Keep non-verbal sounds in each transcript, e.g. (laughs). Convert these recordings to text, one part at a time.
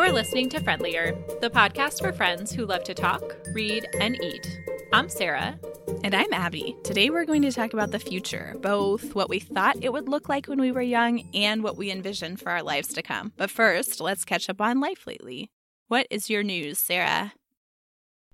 You're listening to Friendlier, the podcast for friends who love to talk, read, and eat. I'm Sarah. And I'm Abby. Today we're going to talk about the future, both what we thought it would look like when we were young and what we envision for our lives to come. But first, let's catch up on life lately. What is your news, Sarah?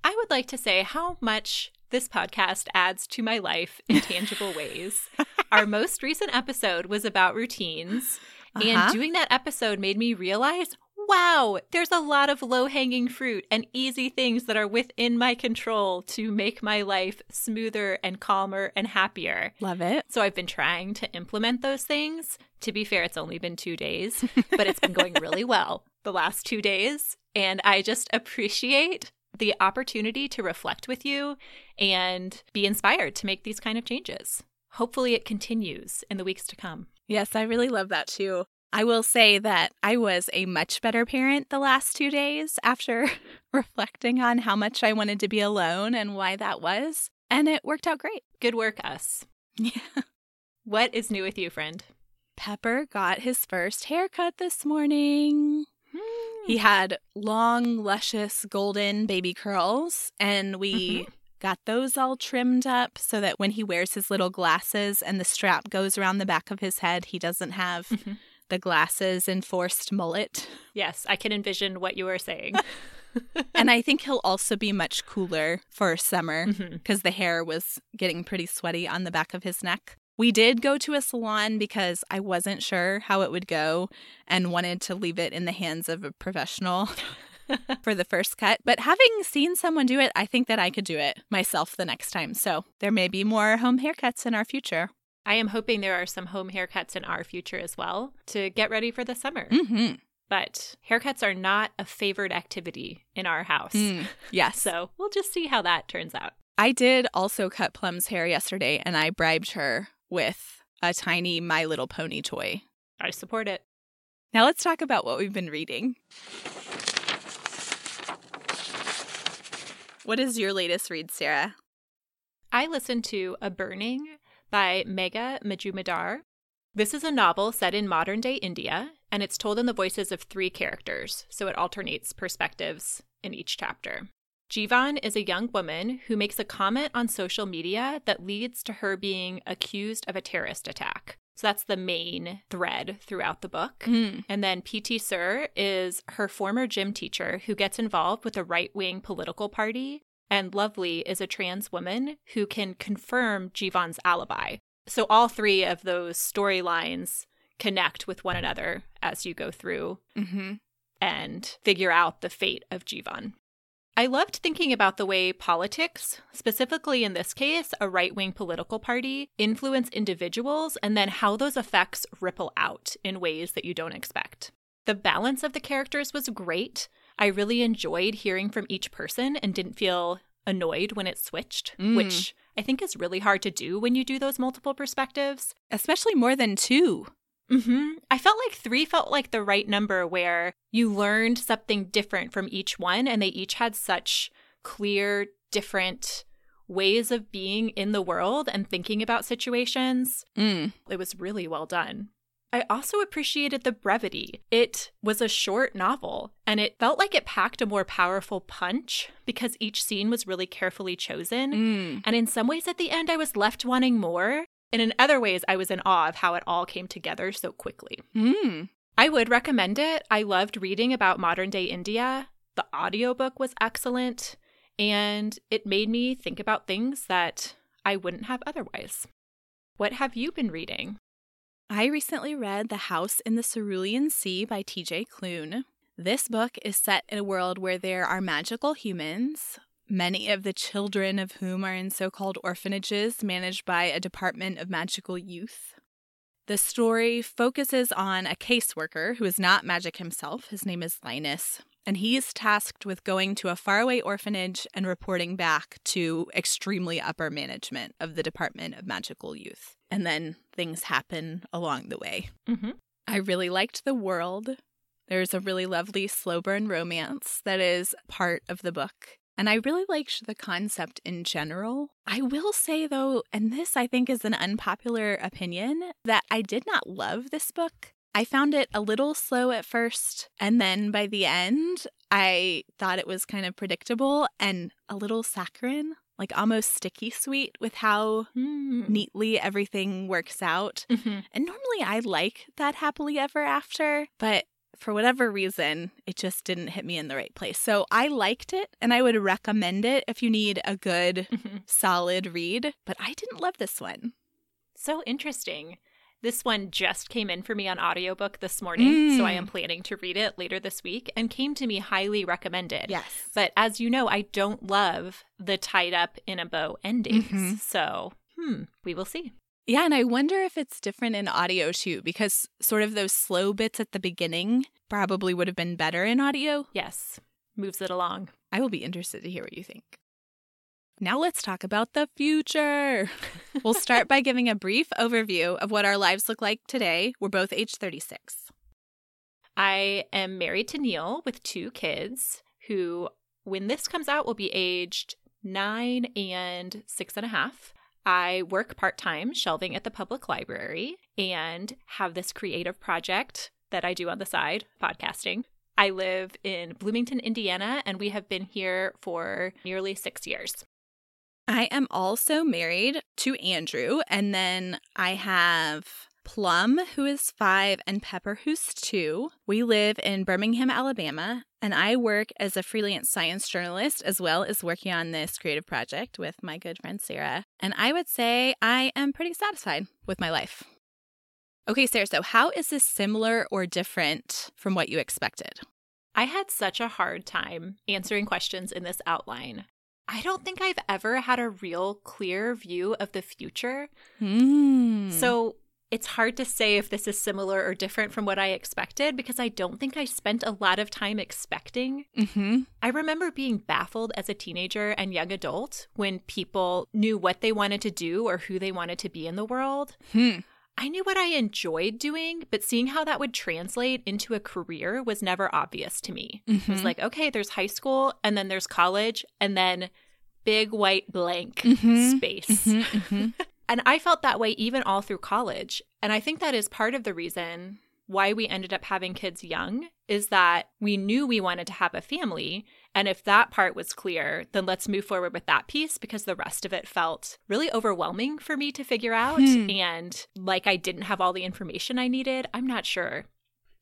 I would like to say how much this podcast adds to my life in tangible (laughs) ways. Our most recent episode was about routines, uh-huh. and doing that episode made me realize wow, there's a lot of low hanging fruit and easy things that are within my control to make my life smoother and calmer and happier. Love it. So I've been trying to implement those things. To be fair, it's only been two days, (laughs) but it's been going really well the last two days. And I just appreciate the opportunity to reflect with you and be inspired to make these kind of changes. Hopefully, it continues in the weeks to come. Yes, I really love that too. I will say that I was a much better parent the last two days after (laughs) reflecting on how much I wanted to be alone and why that was. And it worked out great. Good work, us. (laughs) Yeah. What is new with you, friend? Pepper got his first haircut this morning. He had long, luscious, golden baby curls, and we mm-hmm. got those all trimmed up so that when he wears his little glasses and the strap goes around the back of his head, he doesn't have mm-hmm. The glasses enforced mullet. Yes, I can envision what you are saying. (laughs) (laughs) and I think he'll also be much cooler for summer because mm-hmm. the hair was getting pretty sweaty on the back of his neck. We did go to a salon because I wasn't sure how it would go and wanted to leave it in the hands of a professional (laughs) for the first cut. But having seen someone do it, I think that I could do it myself the next time. So there may be more home haircuts in our future. I am hoping there are some home haircuts in our future as well to get ready for the summer. Mm-hmm. But haircuts are not a favored activity in our house. Mm, yes. so we'll just see how that turns out. I did also cut Plum's hair yesterday and I bribed her with a tiny My Little Pony toy. I support it. Now let's talk about what we've been reading. What is your latest read, Sarah? I listened to A Burning by Megha Majumdar. This is a novel set in modern day India, and it's told in the voices of three characters, so it alternates perspectives in each chapter. Jivan is a young woman who makes a comment on social media that leads to her being accused of a terrorist attack. So that's the main thread throughout the book. Mm. And then P.T. Sir is her former gym teacher who gets involved with a right wing political party. And Lovely is a trans woman who can confirm Jivan's alibi. So all three of those storylines connect with one another as you go through mm-hmm. and figure out the fate of Jivan. I loved thinking about the way politics, specifically in this case, a right wing political party, influence individuals and then how those effects ripple out in ways that you don't expect. The balance of the characters was great. I really enjoyed hearing from each person and didn't feel annoyed when it switched, mm. which I think is really hard to do when you do those multiple perspectives. Especially more than two. Mm-hmm. I felt like three felt like the right number where you learned something different from each one, and they each had such clear, different ways of being in the world and thinking about situations. Mm. It was really well done. I also appreciated the brevity. It was a short novel, and it felt like it packed a more powerful punch because each scene was really carefully chosen. Mm. And in some ways, at the end, I was left wanting more. And in other ways, I was in awe of how it all came together so quickly. Mm. I would recommend it. I loved reading about modern day India. The audiobook was excellent, and it made me think about things that I wouldn't have otherwise. What have you been reading? I recently read The House in the Cerulean Sea by TJ Klune. This book is set in a world where there are magical humans, many of the children of whom are in so called orphanages managed by a Department of Magical Youth. The story focuses on a caseworker who is not magic himself. His name is Linus, and he is tasked with going to a faraway orphanage and reporting back to extremely upper management of the Department of Magical Youth. And then things happen along the way. Mm-hmm. I really liked the world. There's a really lovely slow burn romance that is part of the book. And I really liked the concept in general. I will say, though, and this I think is an unpopular opinion, that I did not love this book. I found it a little slow at first, and then by the end, I thought it was kind of predictable and a little saccharine, like almost sticky sweet with how Mm. neatly everything works out. Mhm. And normally I like that happily ever after, but for whatever reason, it just didn't hit me in the right place. So I liked it and I would recommend it if you need a good, Mhm. solid read, but I didn't love this one. So interesting. This one just came in for me on audiobook this morning, so I Mm. am planning to read it later this week and came to me highly recommended. Yes. But as you know, I don't love the tied up in a bow endings. Mhm. So, hmm, we will see. Yeah, and I wonder if it's different in audio too, because sort of those slow bits at the beginning probably would have been better in audio. Yes, moves it along. I will be interested to hear what you think. Now let's talk about the future. (laughs) we'll start by giving a brief overview of what our lives look like today. We're both age 36. I am married to Neil with two kids who, when this comes out, will be aged nine and six and a half. I work part time shelving at the public library and have this creative project that I do on the side, podcasting. I live in Bloomington, Indiana, and we have been here for nearly six years. I am also married to Andrew, and then I have Plum, who is five, and Pepper, who's two. We live in Birmingham, Alabama, and I work as a freelance science journalist as well as working on this creative project with my good friend Sarah. And I would say I am pretty satisfied with my life. Okay, Sarah, so how is this similar or different from what you expected? I had such a hard time answering questions in this outline. I don't think I've ever had a real clear view of the future. Hmm. So it's hard to say if this is similar or different from what I expected because I don't think I spent a lot of time expecting. hmm I remember being baffled as a teenager and young adult when people knew what they wanted to do or who they wanted to be in the world. Hmm. I knew what I enjoyed doing, but seeing how that would translate into a career was never obvious to me. It was Mhm. like, okay, there's high school, and then there's college, and then big white blank Mhm. space. Mhm, mhm. (laughs) And I felt that way even all through college. And I think that is part of the reason why we ended up having kids young is that we knew we wanted to have a family. And if that part was clear, then let's move forward with that piece because the rest of it felt really overwhelming for me to figure out. Hmm. And like I didn't have all the information I needed, I'm not sure.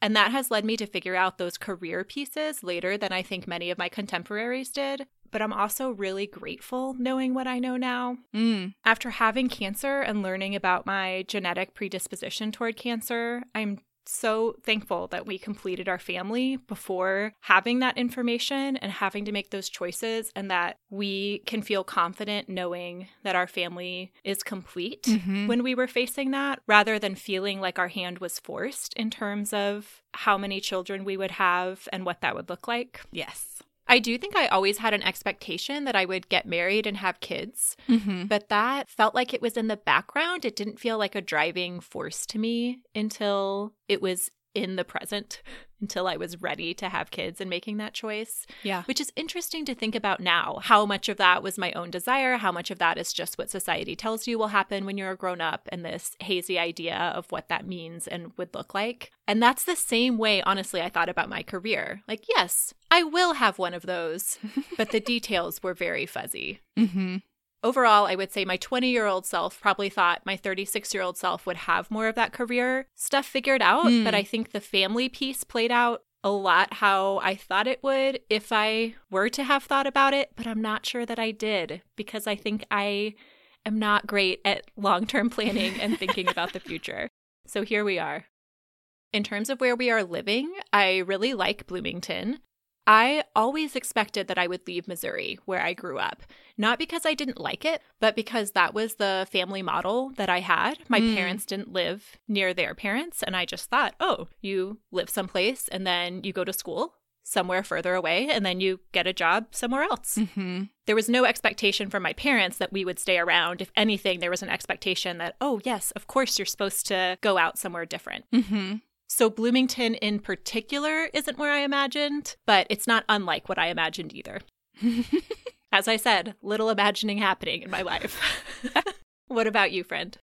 And that has led me to figure out those career pieces later than I think many of my contemporaries did. But I'm also really grateful knowing what I know now. Mm. After having cancer and learning about my genetic predisposition toward cancer, I'm so thankful that we completed our family before having that information and having to make those choices, and that we can feel confident knowing that our family is complete Mhm. when we were facing that, rather than feeling like our hand was forced in terms of how many children we would have and what that would look like. Yes. I do think I always had an expectation that I would get married and have kids. Mm-hmm. But that felt like it was in the background. It didn't feel like a driving force to me until it was in the present, (laughs) until I was ready to have kids and making that choice, Yeah. which is interesting to think about now. How much of that was my own desire? How much of that is just what society tells you will happen when you're a grown up and this hazy idea of what that means and would look like? And that's the same way, honestly, I thought about my career. Like, yes, I will have one of those, (laughs) but the details were very fuzzy Mm-hmm. overall, I would say my 20 year old self probably thought my 36 year old self would have more of that career stuff figured out. Hmm. But I think the family piece played out a lot how I thought it would if I were to have thought about it. But I'm not sure that I did because I think I am not great at long term planning and thinking about the (laughs) future. So here we are. In terms of where we are living, I really like Bloomington. I always expected that I would leave Missouri, where I grew up. Not because I didn't like it, but because that was the family model that I had. My Mm. parents didn't live near their parents, and I just thought, oh, you live someplace and then you go to school somewhere further away and then you get a job somewhere else. Mm-hmm. There was no expectation from my parents that we would stay around. If anything, there was an expectation that, oh, yes, of course you're supposed to go out somewhere different. Mm-hmm. So Bloomington in particular isn't where I imagined, but it's not unlike what I imagined either. (laughs) As I said, little imagining happening in my life. (laughs) what about you, friend?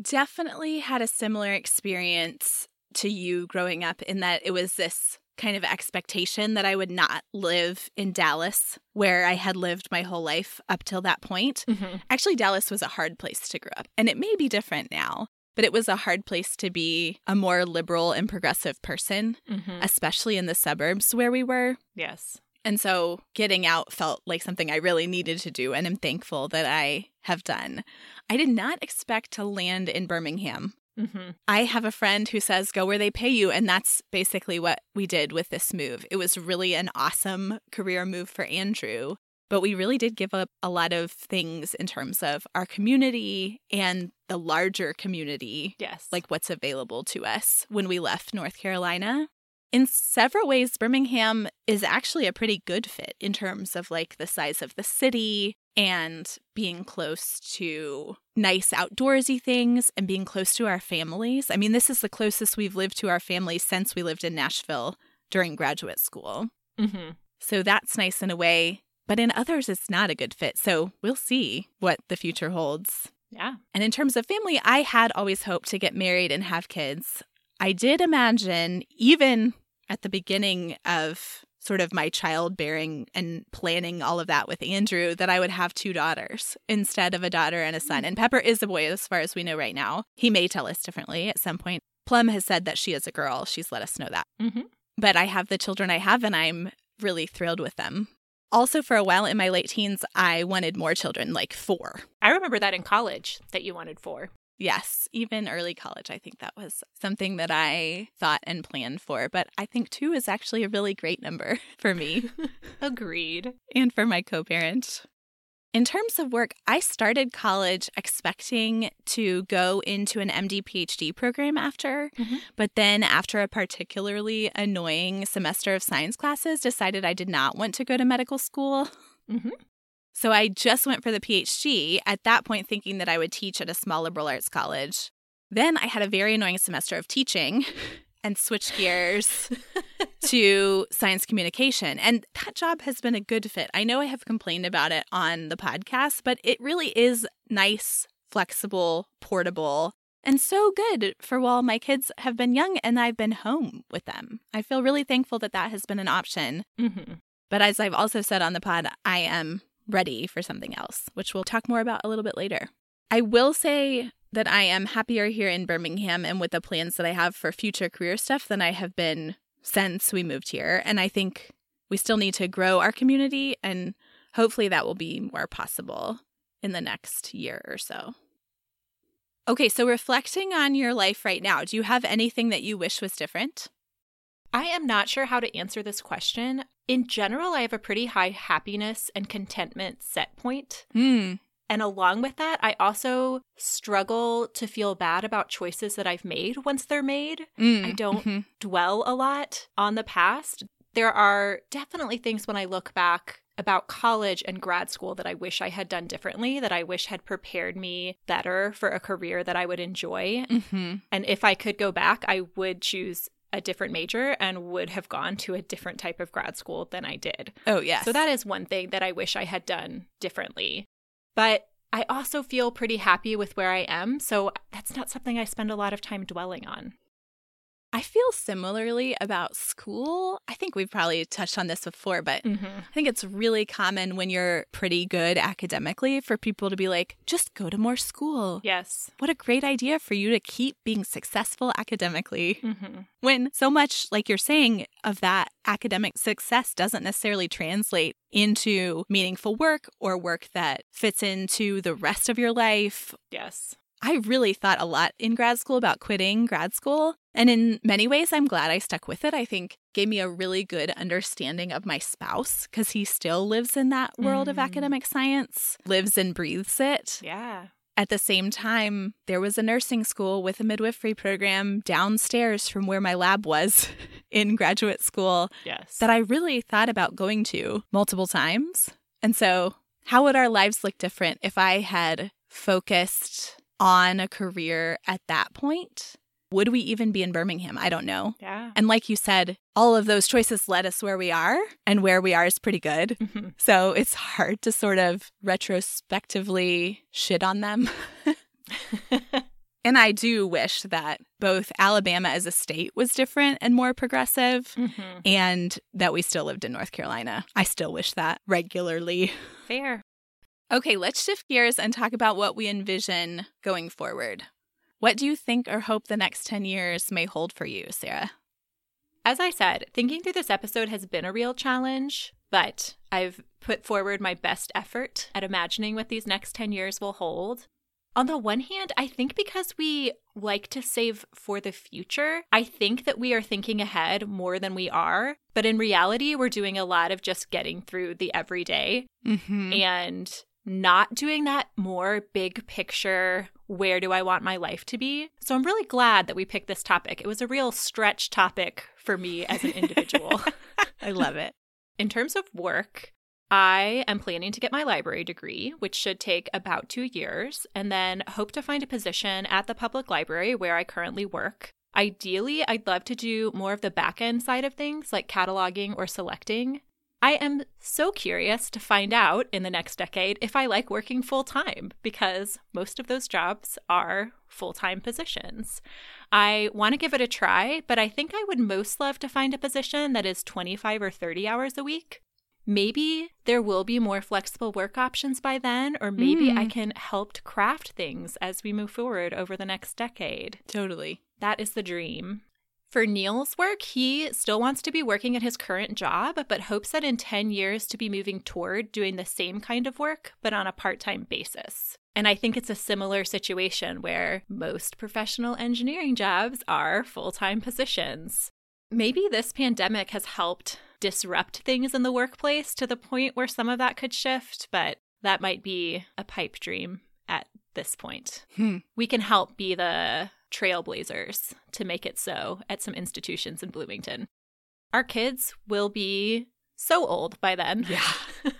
Definitely had a similar experience to you growing up in that it was this kind of expectation that I would not live in Dallas, where I had lived my whole life up till that point. Mm-hmm. Actually, Dallas was a hard place to grow up, and it may be different now, but it was a hard place to be a more liberal and progressive person, Mm-hmm. especially in the suburbs where we were. Yes. And so getting out felt like something I really needed to do, and I'm thankful that I have done. I did not expect to land in Birmingham. Mm-hmm. I have a friend who says, go where they pay you. And that's basically what we did with this move. It was really an awesome career move for Andrew. But we really did give up a lot of things in terms of our community and the larger community, Yes. like what's available to us when we left North Carolina. In several ways, Birmingham is actually a pretty good fit in terms of like the size of the city and being close to nice outdoorsy things and being close to our families. I mean, this is the closest we've lived to our families since we lived in Nashville during graduate school. Mm-hmm. So that's nice in a way, but in others, it's not a good fit. So we'll see what the future holds. Yeah. And in terms of family, I had always hoped to get married and have kids. I did imagine, even at the beginning of sort of my childbearing and planning all of that with Andrew, that I would have two daughters instead of a daughter and a son. And Pepper is a boy, as far as we know right now. He may tell us differently at some point. Plum has said that she is a girl. She's let us know that. Mm-hmm. But I have the children I have, and I'm really thrilled with them. Also, for a while in my late teens, I wanted more children, like four. I remember that in college that you wanted four. Yes, even early college, I think that was something that I thought and planned for. But I think two is actually a really great number (laughs) for me (laughs) Agreed. and for my co parent. In terms of work, I started college expecting to go into an MD PhD program after, Mhm. but then after a particularly annoying semester of science classes, decided I did not want to go to medical school. Mm-hmm. So I just went for the PhD, at that point thinking that I would teach at a small liberal arts college. Then I had a very annoying semester of teaching (laughs) and switched gears to science communication. And that job has been a good fit. I know I have complained about it on the podcast, but it really is nice, flexible, portable, and so good for while my kids have been young and I've been home with them. I feel really thankful that that has been an option. Mm-hmm. But as I've also said on the pod, I am ready for something else, which we'll talk more about a little bit later. I will say that I am happier here in Birmingham and with the plans that I have for future career stuff than I have been since we moved here. And I think we still need to grow our community, and hopefully that will be more possible in the next year or so. Okay, so reflecting on your life right now, do you have anything that you wish was different? I am not sure how to answer this question. In general, I have a pretty high happiness and contentment set point. Hmm. And along with that, I also struggle to feel bad about choices that I've made once they're made. I don't Mhm. dwell a lot on the past. There are definitely things when I look back about college and grad school that I wish I had done differently, that I wish had prepared me better for a career that I would enjoy. Mhm. And if I could go back, I would choose a different major and would have gone to a different type of grad school than I did. Oh, yes. So that is one thing that I wish I had done differently. But I also feel pretty happy with where I am. So that's not something I spend a lot of time dwelling on. I feel similarly about school. I think we've probably touched on this before, but Mm-hmm. I think it's really common when you're pretty good academically for people to be like, just go to more school. Yes. What a great idea for you to keep being successful academically. Mm-hmm. When so much, like you're saying, of that academic success doesn't necessarily translate into meaningful work or work that fits into the rest of your life Yes. I really thought a lot in grad school about quitting grad school. And in many ways, I'm glad I stuck with it. I think gave me a really good understanding of my spouse because he still lives in that world of Mm. academic science, lives and breathes it. Yeah. At the same time, there was a nursing school with a midwifery program downstairs from where my lab was (laughs) in graduate school Yes. that I really thought about going to multiple times. And so, how would our lives look different if I had focused on a career at that point? Would we even be in Birmingham? I don't know. yeah. And like you said, all of those choices led us where we are, and where we are is pretty good. Mhm. So it's hard to sort of retrospectively shit on them. (laughs) And I do wish that both Alabama as a state was different and more progressive, Mm-hmm. and that we still lived in North Carolina. I still wish that regularly. Fair. Okay, let's shift gears and talk about what we envision going forward. What do you think or hope the next 10 years may hold for you, Sarah? As I said, thinking through this episode has been a real challenge, but I've put forward my best effort at imagining what these next 10 years will hold. On the one hand, I think because we like to save for the future, I think that we are thinking ahead more than we are. But in reality, we're doing a lot of just getting through the everyday Mm-hmm. and not doing that more big picture where do I want my life to be? So I'm really glad that we picked this topic. It was a real stretch topic for me as an individual. (laughs) I love it. In terms of work, I am planning to get my library degree, which should take about two years, and then hope to find a position at the public library where I currently work. Ideally, I'd love to do more of the back end side of things like cataloging or selecting. I am so curious to find out in the next decade if I like working full time because most of those jobs are full time positions. I want to give it a try, but I think I would most love to find a position that is 25 or 30 hours a week. Maybe there will be more flexible work options by then, or maybe I Mm. can help to craft things as we move forward over the next decade. Totally. That is the dream. For Neil's work, he still wants to be working at his current job, but hopes that in 10 years to be moving toward doing the same kind of work, but on a part time basis. And I think it's a similar situation where most professional engineering jobs are full time positions. Maybe this pandemic has helped disrupt things in the workplace to the point where some of that could shift, but that might be a pipe dream at this point Hmm. we can help be the trailblazers to make it so at some institutions in Bloomington. Our kids will be so old by then. Yeah. (laughs)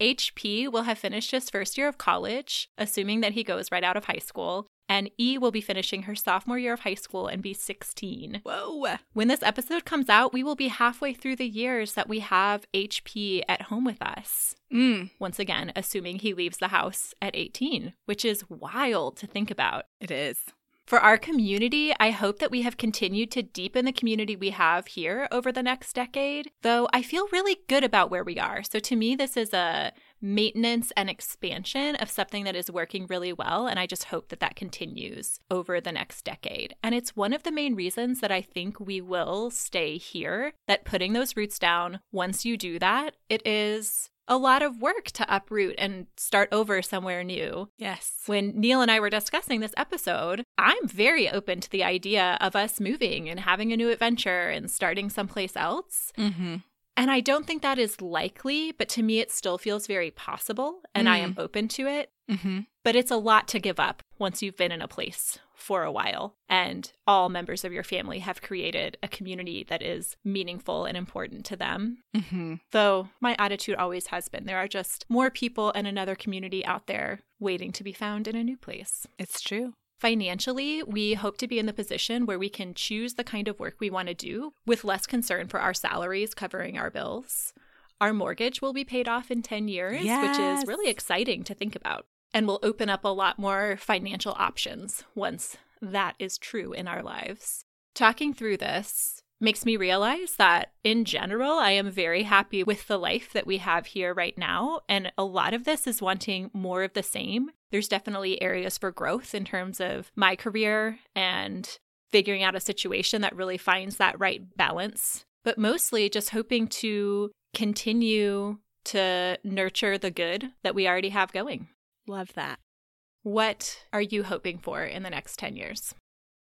HP will have finished his first year of college, assuming that he goes right out of high school, and E will be finishing her sophomore year of high school and be 16. Whoa. When this episode comes out, we will be halfway through the years that we have HP at home with us. Mm, Once again, assuming he leaves the house at 18, which is wild to think about. it is. For our community, I hope that we have continued to deepen the community we have here over the next decade, though I feel really good about where we are. So to me, this is a maintenance and expansion of something that is working really well. And I just hope that that continues over the next decade. And it's one of the main reasons that I think we will stay here, that putting those roots down, once you do that, it is a lot of work to uproot and start over somewhere new Yes. when Neil and I were discussing this episode, I'm very open to the idea of us moving and having a new adventure and starting someplace else. Mm-hmm. And I don't think that is likely, but to me, it still feels very possible and I am open to it. Mm-hmm. But it's a lot to give up once you've been in a place for a while and all members of your family have created a community that is meaningful and important to them. Mm-hmm. Though my attitude always has been there are just more people and another community out there waiting to be found in a new place. It's true. Financially, we hope to be in the position where we can choose the kind of work we want to do with less concern for our salaries covering our bills. Our mortgage will be paid off in 10 years, which is really exciting to think about and will open up a lot more financial options once that is true in our lives. Talking through this makes me realize that in general, I am very happy with the life that we have here right now. And a lot of this is wanting more of the same. There's definitely areas for growth in terms of my career and figuring out a situation that really finds that right balance, but mostly just hoping to continue to nurture the good that we already have going. Love that. What are you hoping for in the next 10 years?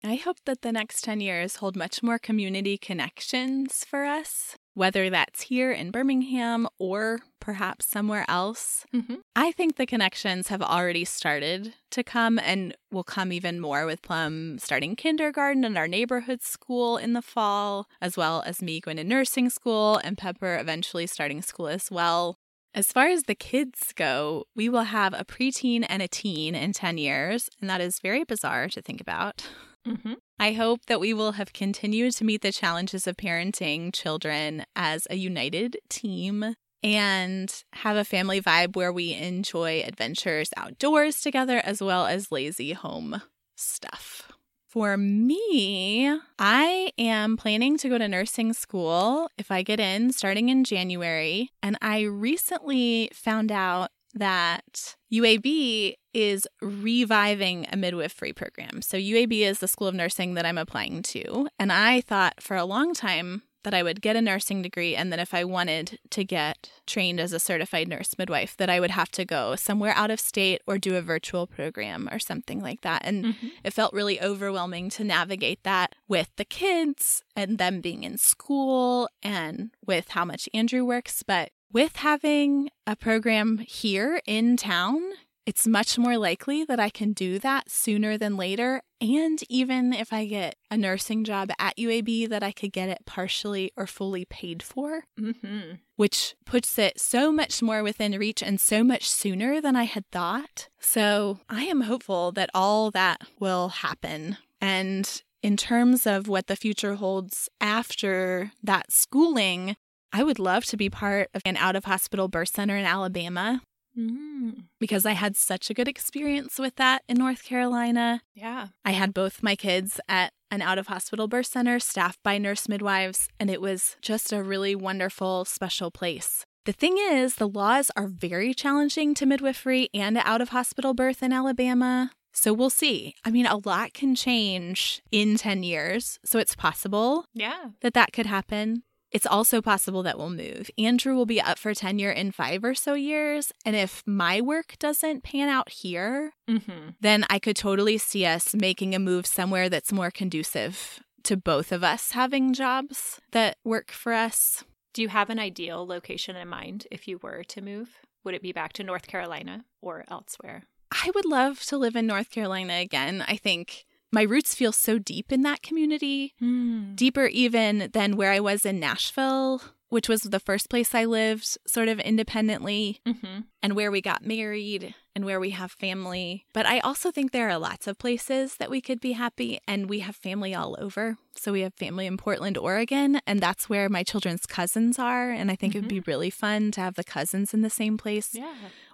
I hope that the next 10 years hold much more community connections for us, whether that's here in Birmingham or perhaps somewhere else. Mm-hmm. I think the connections have already started to come and will come even more with Plum starting kindergarten and our neighborhood school in the fall, as well as me going to nursing school and Pepper eventually starting school as well. As far as the kids go, we will have a preteen and a teen in 10 years, and that is very bizarre to think about. (laughs) Mm-hmm. I hope that we will have continued to meet the challenges of parenting children as a united team and have a family vibe where we enjoy adventures outdoors together as well as lazy home stuff. For me, I am planning to go to nursing school if I get in starting in January. And I recently found out that UAB is reviving a midwifery program. So, UAB is the School of Nursing that I'm applying to. And I thought for a long time that I would get a nursing degree and then if I wanted to get trained as a certified nurse midwife that I would have to go somewhere out of state or do a virtual program or something like that and mm-hmm. it felt really overwhelming to navigate that with the kids and them being in school and with how much Andrew works but with having a program here in town it's much more likely that I can do that sooner than later. And even if I get a nursing job at UAB, that I could get it partially or fully paid for, mm-hmm. which puts it so much more within reach and so much sooner than I had thought. So I am hopeful that all that will happen. And in terms of what the future holds after that schooling, I would love to be part of an out of hospital birth center in Alabama Mm. Because I had such a good experience with that in North Carolina. Yeah. I had both my kids at an out of hospital birth center staffed by nurse midwives, and it was just a really wonderful, special place. The thing is, the laws are very challenging to midwifery and out of hospital birth in Alabama. So we'll see. I mean, a lot can change in 10 years. So it's possible yeah. that that could happen. It's also possible that we'll move. Andrew will be up for tenure in five or so years. And if my work doesn't pan out here, mm-hmm. then I could totally see us making a move somewhere that's more conducive to both of us having jobs that work for us. Do you have an ideal location in mind if you were to move? Would it be back to North Carolina or elsewhere? I would love to live in North Carolina again. I think my roots feel so deep in that community, mm. deeper even than where I was in Nashville, which was the first place I lived sort of independently, mm-hmm. and where we got married and where we have family. But I also think there are lots of places that we could be happy, and we have family all over. So we have family in Portland, Oregon, and that's where my children's cousins are. And I think mm-hmm. it would be really fun to have the cousins in the same place. Yeah.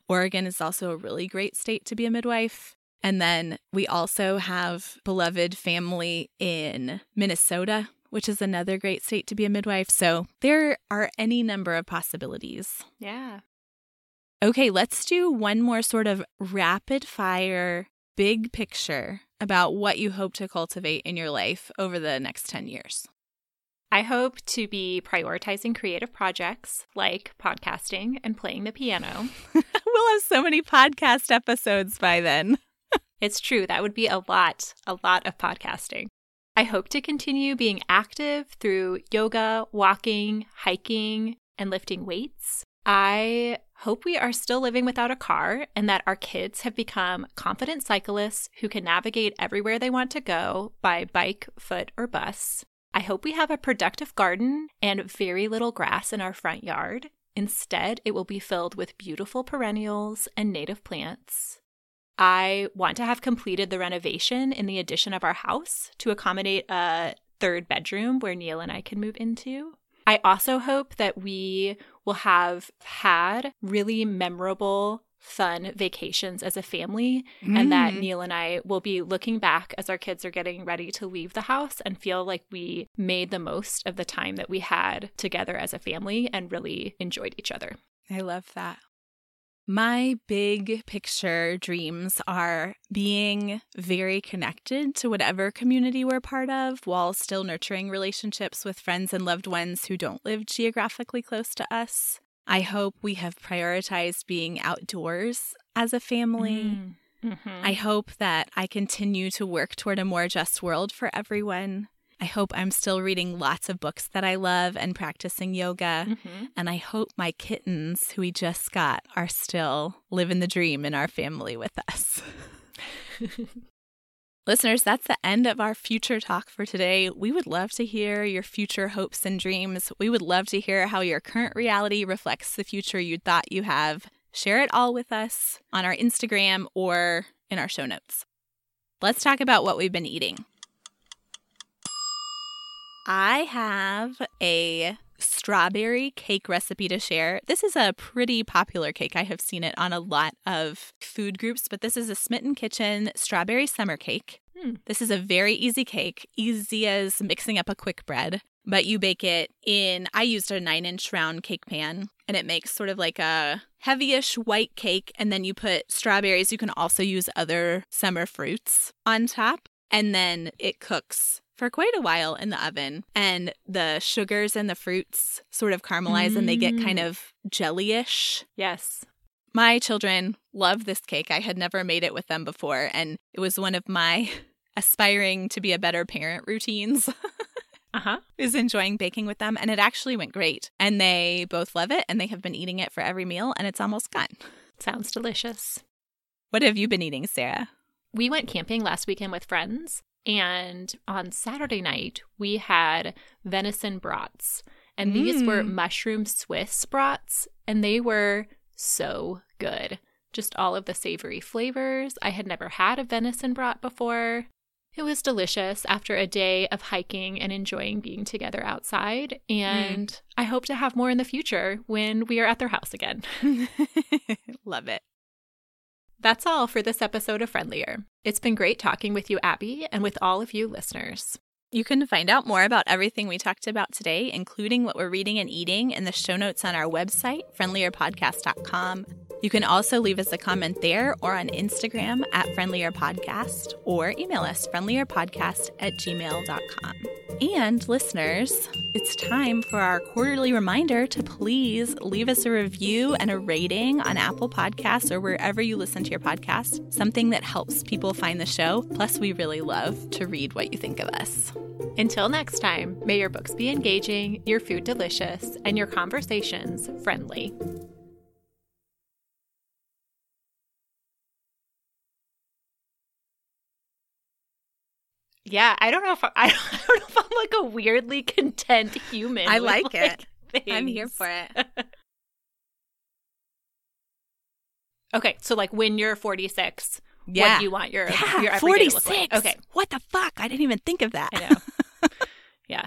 Oregon is also a really great state to be a midwife. And then we also have beloved family in Minnesota, which is another great state to be a midwife. So there are any number of possibilities. Yeah. Okay, let's do one more sort of rapid fire, big picture about what you hope to cultivate in your life over the next 10 years. I hope to be prioritizing creative projects like podcasting and playing the piano. (laughs) we'll have so many podcast episodes by then. It's true. That would be a lot, a lot of podcasting. I hope to continue being active through yoga, walking, hiking, and lifting weights. I hope we are still living without a car and that our kids have become confident cyclists who can navigate everywhere they want to go by bike, foot, or bus. I hope we have a productive garden and very little grass in our front yard. Instead, it will be filled with beautiful perennials and native plants. I want to have completed the renovation in the addition of our house to accommodate a third bedroom where Neil and I can move into. I also hope that we will have had really memorable, fun vacations as a family, mm. and that mm. Neil and I will be looking back as our kids are getting ready to leave the house and feel like we made the most of the time that we had together as a family and really enjoyed each other. I love that. My big picture dreams are being very connected to whatever community we're part of while still nurturing relationships with friends and loved ones who don't live geographically close to us. I hope we have prioritized being outdoors as a family. Mm. Mm-hmm. I hope that I continue to work toward a more just world for everyone. I hope I'm still reading lots of books that I love and practicing yoga. Mm-hmm. And I hope my kittens, who we just got, are still living the dream in our family with us. (laughs) Listeners, that's the end of our future talk for today. We would love to hear your future hopes and dreams. We would love to hear how your current reality reflects the future you thought you have. Share it all with us on our Instagram or in our show notes. Let's talk about what we've been eating. I have a strawberry cake recipe to share. This is a pretty popular cake. I have seen it on a lot of food groups, but this is a Smitten Kitchen strawberry summer cake. Hmm. This is a very easy cake, easy as mixing up a quick bread. But you bake it in, I used a nine inch round cake pan and it makes sort of like a heavyish white cake. And then you put strawberries. You can also use other summer fruits on top. And then it cooks for quite a while in the oven. And the sugars and the fruits sort of caramelize and they get kind Mm. of jellyish. Yes. My children love this cake. I had never made it with them before, and it was one of my (laughs) aspiring to be a better parent routines. (laughs) Uh huh. is enjoying baking with them, and it actually went great. And they both love it, and they have been eating it for every meal, and it's almost gone. Sounds delicious. What have you been eating, Sarah? We went camping last weekend with friends, and on Saturday night, we had venison brats. And these were Mm. mushroom Swiss brats, and they were so good. Just all of the savory flavors. I had never had a venison brat before. It was delicious after a day of hiking and enjoying being together outside. And I hope to have more in the future when we are at their house again. (laughs) love it. That's all for this episode of Friendlier. It's been great talking with you, Abby, and with all of you listeners. You can find out more about everything we talked about today, including what we're reading and eating, in the show notes on our website, friendlierpodcast.com. You can also leave us a comment there or on Instagram at friendlierpodcast or email us friendlierpodcast at gmail.com. And listeners, it's time for our quarterly reminder to please leave us a review and a rating on Apple Podcasts or wherever you listen to your podcast, something that helps people find the show. Plus, we really love to read what you think of us. Until next time, may your books be engaging, your food delicious, and your conversations friendly. Yeah, I don't know if I, (laughs) I don't know if I'm like a weirdly content human. I with, like it. things. I'm here for it. (laughs) Okay, so like when you're 46, Yeah. what do you want your yeah, your everyday to look 46. like? Okay, What the fuck? I didn't even think of that. I know. (laughs) yeah.